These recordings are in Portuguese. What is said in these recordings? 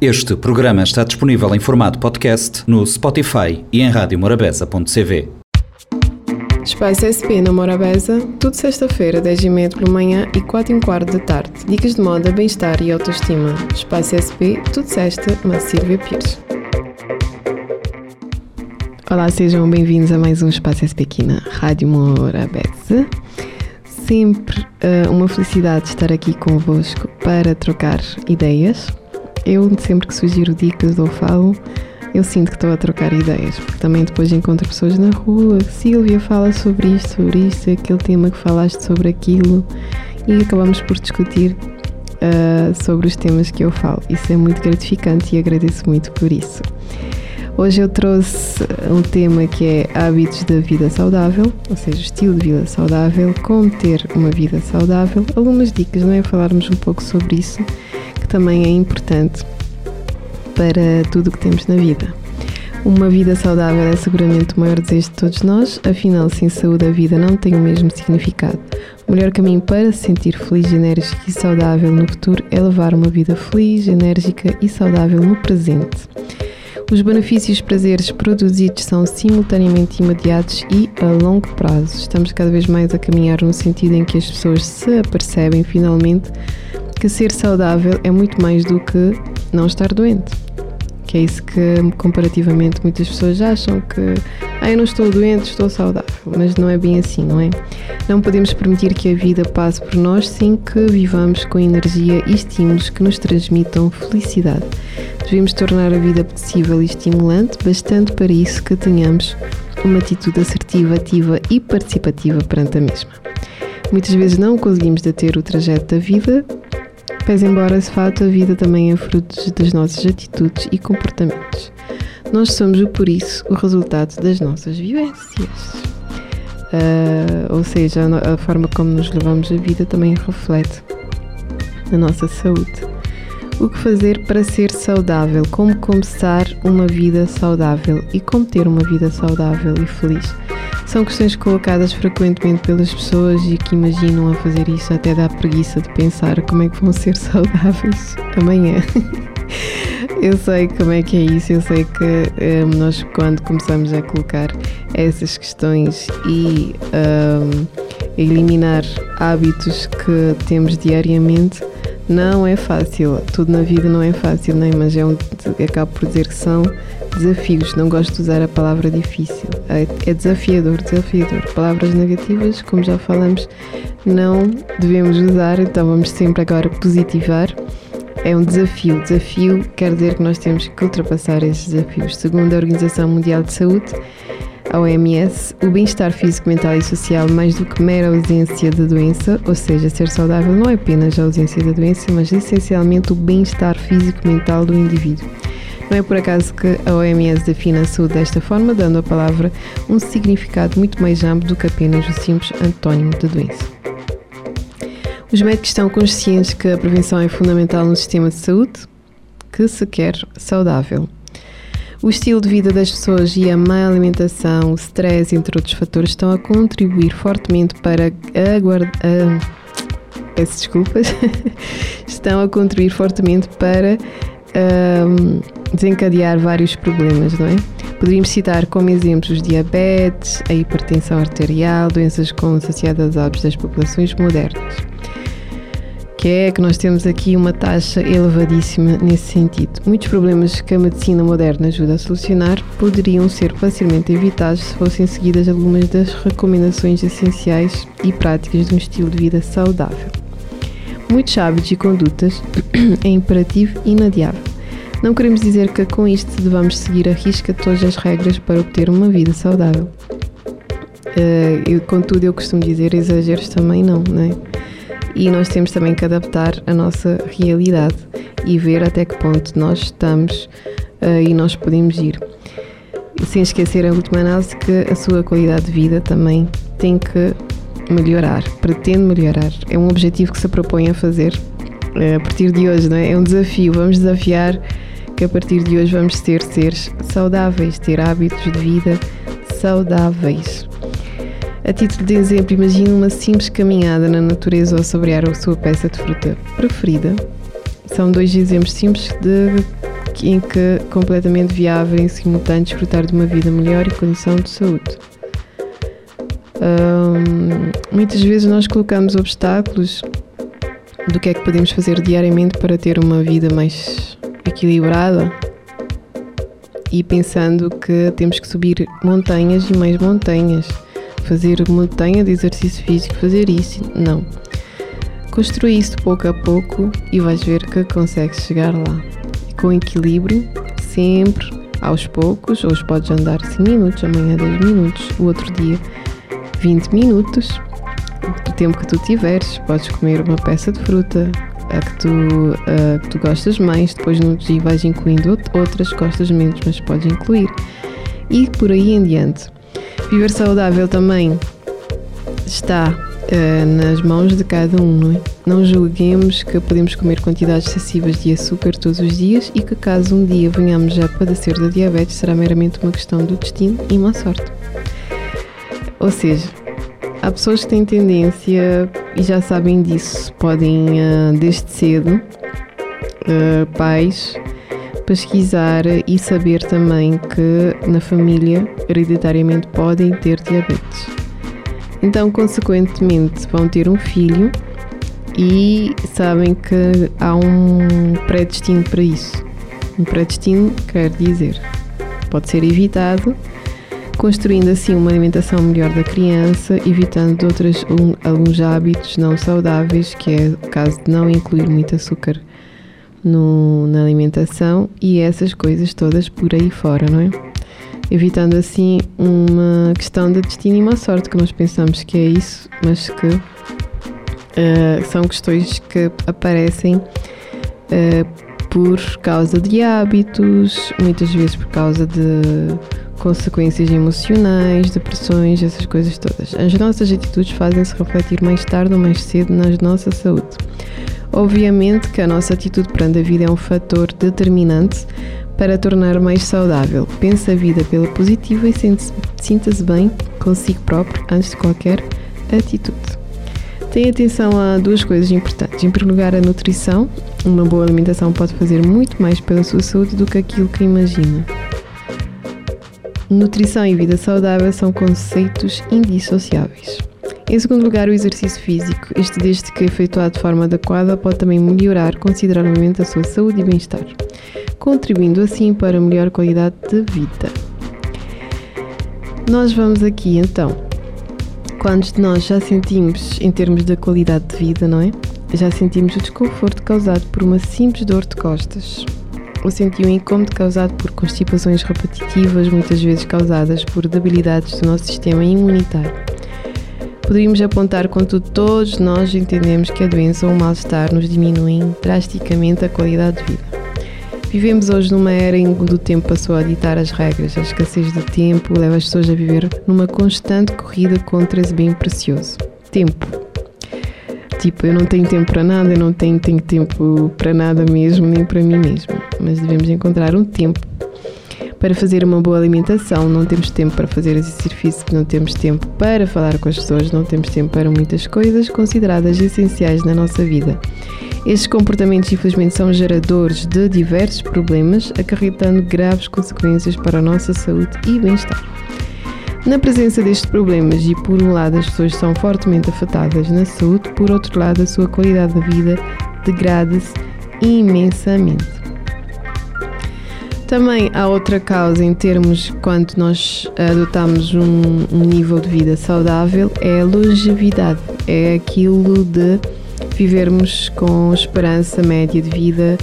Este programa está disponível em formato podcast no Spotify e em radiomorabeza.cv. Espaço SP na Morabeza, tudo sexta-feira, 10h30 pela manhã e 4 h quarto da tarde. Dicas de moda, bem-estar e autoestima. Espaço SP, tudo sexta, na Silvia Pires. Olá, sejam bem-vindos a mais um Espaço SP aqui na Rádio Morabeza. Sempre uh, uma felicidade estar aqui convosco para trocar ideias. Eu sempre que sugiro dicas ou falo, eu sinto que estou a trocar ideias, porque também depois encontro pessoas na rua, Silvia fala sobre isto, sobre isto, aquele tema que falaste sobre aquilo, e acabamos por discutir uh, sobre os temas que eu falo. Isso é muito gratificante e agradeço muito por isso. Hoje eu trouxe um tema que é hábitos da vida saudável, ou seja, estilo de vida saudável, como ter uma vida saudável. Algumas dicas, não é? Falarmos um pouco sobre isso, também é importante para tudo o que temos na vida. Uma vida saudável é seguramente o maior desejo de todos nós, afinal, sem saúde a vida não tem o mesmo significado. O melhor caminho para se sentir feliz, enérgico e saudável no futuro é levar uma vida feliz, enérgica e saudável no presente. Os benefícios e prazeres produzidos são simultaneamente imediatos e a longo prazo. Estamos cada vez mais a caminhar no sentido em que as pessoas se apercebem finalmente que ser saudável é muito mais do que não estar doente. Que é isso que comparativamente muitas pessoas acham que ah, eu não estou doente, estou saudável, mas não é bem assim, não é? Não podemos permitir que a vida passe por nós sem que vivamos com energia e estímulos que nos transmitam felicidade. Devemos tornar a vida possível e estimulante, bastante para isso que tenhamos uma atitude assertiva, ativa e participativa perante a mesma. Muitas vezes não conseguimos deter o trajeto da vida, pese embora esse fato a vida também é fruto das nossas atitudes e comportamentos. Nós somos, por isso, o resultado das nossas vivências. Uh, ou seja, a forma como nos levamos a vida também reflete a nossa saúde. O que fazer para ser saudável? Como começar uma vida saudável e como ter uma vida saudável e feliz? São questões colocadas frequentemente pelas pessoas e que imaginam a fazer isso até dá preguiça de pensar como é que vão ser saudáveis amanhã. eu sei como é que é isso, eu sei que um, eh, nós quando começamos a colocar essas questões e um, eliminar hábitos que temos diariamente, não é fácil, tudo na vida não é fácil, nem, mas é um, acabo por dizer que são desafios, não gosto de usar a palavra difícil, é, é desafiador, desafiador. Palavras negativas, como já falamos, não devemos usar, então vamos sempre agora positivar. É um desafio. Desafio quer dizer que nós temos que ultrapassar esses desafios. Segundo a Organização Mundial de Saúde, a OMS, o bem-estar físico, mental e social, mais do que mera ausência da doença, ou seja, ser saudável não é apenas a ausência da doença, mas essencialmente o bem-estar físico mental do indivíduo. Não é por acaso que a OMS define a saúde desta forma, dando à palavra um significado muito mais amplo do que apenas o simples antónimo de doença. Os médicos estão conscientes que a prevenção é fundamental no sistema de saúde que se quer saudável. O estilo de vida das pessoas e a má alimentação, o stress, entre outros fatores, estão a contribuir fortemente para aguardar. peço desculpas. estão a contribuir fortemente para um, desencadear vários problemas, não é? Poderíamos citar como exemplos diabetes, a hipertensão arterial, doenças associadas a hábitos das populações modernas que é que nós temos aqui uma taxa elevadíssima nesse sentido. Muitos problemas que a medicina moderna ajuda a solucionar poderiam ser facilmente evitados se fossem seguidas algumas das recomendações essenciais e práticas de um estilo de vida saudável. Muitos hábitos e condutas é imperativo e inadiável. Não queremos dizer que com isto devamos seguir a risca todas as regras para obter uma vida saudável. Uh, eu, contudo, eu costumo dizer exageros também não, não é? E nós temos também que adaptar a nossa realidade e ver até que ponto nós estamos uh, e nós podemos ir. Sem esquecer, a última análise, que a sua qualidade de vida também tem que melhorar, pretende melhorar. É um objetivo que se propõe a fazer uh, a partir de hoje, não é? É um desafio. Vamos desafiar que a partir de hoje vamos ter seres saudáveis, ter hábitos de vida saudáveis. A título de exemplo, imagine uma simples caminhada na natureza ou saborear a sua peça de fruta preferida. São dois exemplos simples de em que completamente viável em simultâneo desfrutar de uma vida melhor e condição de saúde. Muitas vezes nós colocamos obstáculos do que é que podemos fazer diariamente para ter uma vida mais equilibrada e pensando que temos que subir montanhas e mais montanhas, fazer montanha de exercício físico, fazer isso. Não. Construir isso pouco a pouco e vais ver que consegues chegar lá. Com equilíbrio, sempre aos poucos, hoje podes andar 5 minutos, amanhã 10 minutos, o outro dia 20 minutos, o tempo que tu tiveres, podes comer uma peça de fruta, a que tu, a que tu gostas mais, depois no dia vais incluindo outras que gostas menos, mas podes incluir. E por aí em diante. Viver saudável também está uh, nas mãos de cada um, não é? Não julguemos que podemos comer quantidades excessivas de açúcar todos os dias e que caso um dia venhamos a padecer da diabetes será meramente uma questão do destino e má sorte. Ou seja, há pessoas que têm tendência e já sabem disso, podem uh, desde cedo, uh, pais, pesquisar e saber também que na família hereditariamente podem ter diabetes. Então, consequentemente, vão ter um filho e sabem que há um predestino para isso. Um predestino quer dizer, pode ser evitado construindo assim uma alimentação melhor da criança, evitando outros um, alguns hábitos não saudáveis, que é o caso de não incluir muito açúcar no, na alimentação e essas coisas todas por aí fora, não é? Evitando assim uma questão de destino e uma sorte, que nós pensamos que é isso, mas que uh, são questões que aparecem uh, por causa de hábitos, muitas vezes por causa de consequências emocionais, depressões, essas coisas todas. As nossas atitudes fazem-se refletir mais tarde ou mais cedo na nossa saúde. Obviamente que a nossa atitude perante a vida é um fator determinante para tornar mais saudável. Pense a vida pela positiva e sinta-se bem consigo próprio antes de qualquer atitude. Tenha atenção a duas coisas importantes. Em primeiro lugar, a nutrição. Uma boa alimentação pode fazer muito mais pela sua saúde do que aquilo que imagina. Nutrição e vida saudável são conceitos indissociáveis. Em segundo lugar, o exercício físico. Este, desde que efetuado de forma adequada, pode também melhorar consideravelmente a sua saúde e bem-estar, contribuindo assim para a melhor qualidade de vida. Nós vamos aqui então. Quantos de nós já sentimos, em termos da qualidade de vida, não é? Já sentimos o desconforto causado por uma simples dor de costas, ou senti um incômodo causado por constipações repetitivas, muitas vezes causadas por debilidades do nosso sistema imunitário. Poderíamos apontar, contudo, todos nós entendemos que a doença ou o mal-estar nos diminuem drasticamente a qualidade de vida. Vivemos hoje numa era em que o tempo passou a ditar as regras. A escassez de tempo leva as pessoas a viver numa constante corrida contra esse bem precioso. Tempo Tipo, eu não tenho tempo para nada, eu não tenho, tenho tempo para nada mesmo, nem para mim mesmo. Mas devemos encontrar um tempo para fazer uma boa alimentação, não temos tempo para fazer exercício físico, não temos tempo para falar com as pessoas, não temos tempo para muitas coisas consideradas essenciais na nossa vida. Estes comportamentos, infelizmente, são geradores de diversos problemas, acarretando graves consequências para a nossa saúde e bem-estar. Na presença destes problemas, e por um lado as pessoas são fortemente afetadas na saúde, por outro lado a sua qualidade de vida degrada-se imensamente. Também há outra causa em termos quando nós adotamos um, um nível de vida saudável é a longevidade, é aquilo de vivermos com esperança média de vida.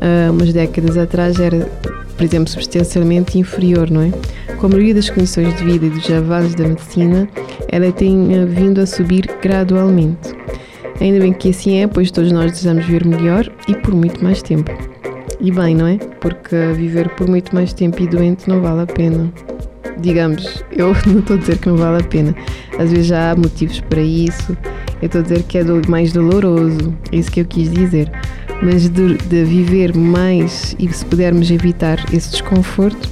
Há umas décadas atrás era, por exemplo, substancialmente inferior, não é? Com a maioria das condições de vida e dos avanços da medicina, ela tem vindo a subir gradualmente. Ainda bem que assim é, pois todos nós desejamos viver melhor e por muito mais tempo. E bem, não é? Porque viver por muito mais tempo e doente não vale a pena. Digamos, eu não estou a dizer que não vale a pena. Às vezes já há motivos para isso. Eu estou a dizer que é mais doloroso. É isso que eu quis dizer. Mas de, de viver mais e se pudermos evitar esse desconforto,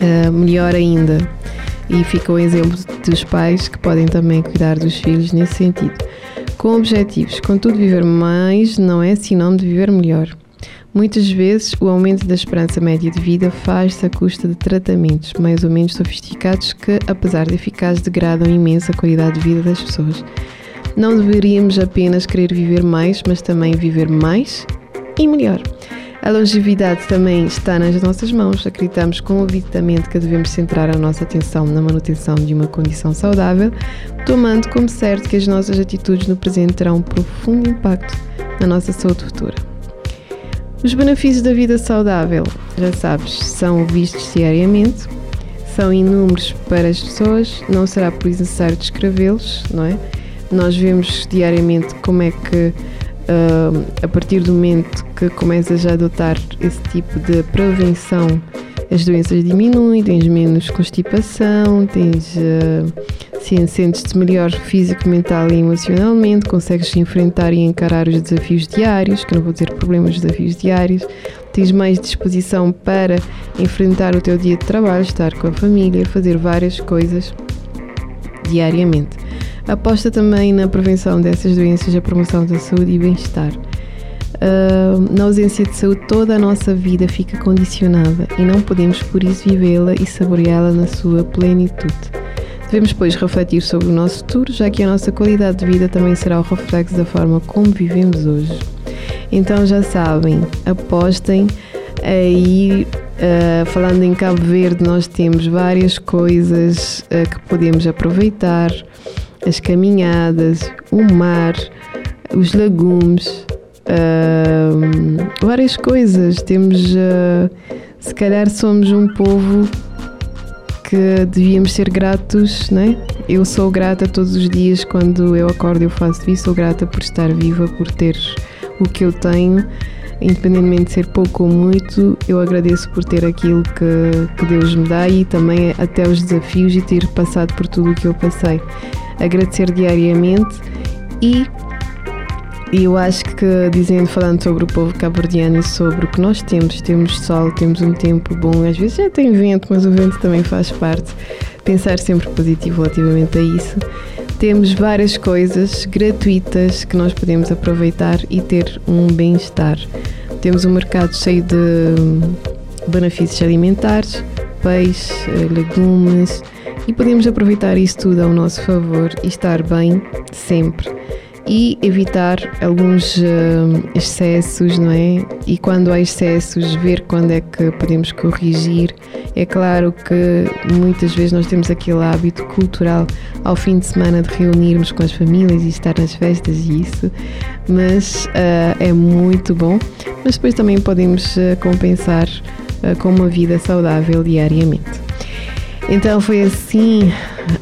uh, melhor ainda. E fica o exemplo dos pais que podem também cuidar dos filhos nesse sentido. Com objetivos, contudo, viver mais não é sinónimo de viver melhor. Muitas vezes, o aumento da esperança média de vida faz-se à custa de tratamentos mais ou menos sofisticados que, apesar de eficazes, degradam imensa a qualidade de vida das pessoas. Não deveríamos apenas querer viver mais, mas também viver mais e melhor. A longevidade também está nas nossas mãos. Acreditamos convictamente que devemos centrar a nossa atenção na manutenção de uma condição saudável, tomando como certo que as nossas atitudes no presente terão um profundo impacto na nossa saúde futura. Os benefícios da vida saudável, já sabes, são vistos diariamente, são inúmeros para as pessoas, não será por isso necessário descrevê-los, não é? Nós vemos diariamente como é que uh, a partir do momento que começas a adotar esse tipo de prevenção, as doenças diminuem, tens menos constipação, tens uh, sentes-te melhor físico, mental e emocionalmente, consegues enfrentar e encarar os desafios diários, que não vou dizer problemas, desafios diários, tens mais disposição para enfrentar o teu dia de trabalho, estar com a família, fazer várias coisas diariamente. Aposta também na prevenção dessas doenças, a promoção da saúde e bem-estar. Uh, na ausência de saúde, toda a nossa vida fica condicionada e não podemos, por isso, vivê-la e saboreá-la na sua plenitude. Devemos, pois, refletir sobre o nosso futuro, já que a nossa qualidade de vida também será o reflexo da forma como vivemos hoje. Então, já sabem, apostem aí. Uh, falando em Cabo Verde, nós temos várias coisas uh, que podemos aproveitar as caminhadas, o mar, os legumes, várias coisas. Temos, uh, se calhar, somos um povo que devíamos ser gratos, né? Eu sou grata todos os dias quando eu acordo, eu faço isso. Sou grata por estar viva, por ter o que eu tenho, independentemente de ser pouco ou muito. Eu agradeço por ter aquilo que, que Deus me dá e também até os desafios e ter passado por tudo o que eu passei agradecer diariamente e eu acho que dizendo, falando sobre o povo cabo-verdiano e sobre o que nós temos, temos sol, temos um tempo bom, às vezes já tem vento, mas o vento também faz parte. Pensar sempre positivo relativamente a isso. Temos várias coisas gratuitas que nós podemos aproveitar e ter um bem-estar. Temos um mercado cheio de benefícios alimentares, peixe, legumes, e podemos aproveitar isso tudo ao nosso favor e estar bem sempre e evitar alguns uh, excessos, não é? E quando há excessos, ver quando é que podemos corrigir. É claro que muitas vezes nós temos aquele hábito cultural ao fim de semana de reunirmos com as famílias e estar nas festas e isso, mas uh, é muito bom. Mas depois também podemos uh, compensar com uma vida saudável diariamente. Então foi assim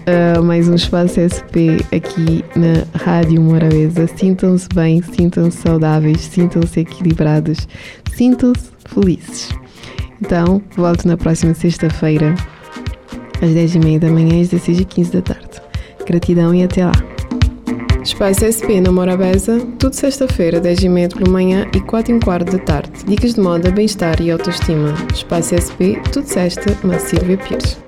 uh, mais um espaço SP aqui na Rádio Morabeza. Sintam-se bem, sintam-se saudáveis, sintam-se equilibrados, sintam-se felizes. Então, volto na próxima sexta-feira, às 10h30 da manhã e às 16h15 da tarde. Gratidão e até lá. Espaço SP na Morabeza, tudo sexta-feira, 10h30 pela manhã e 4 h quarto da tarde. Dicas de moda, bem-estar e autoestima. Espaço SP, tudo sexta, na Silvia Pires.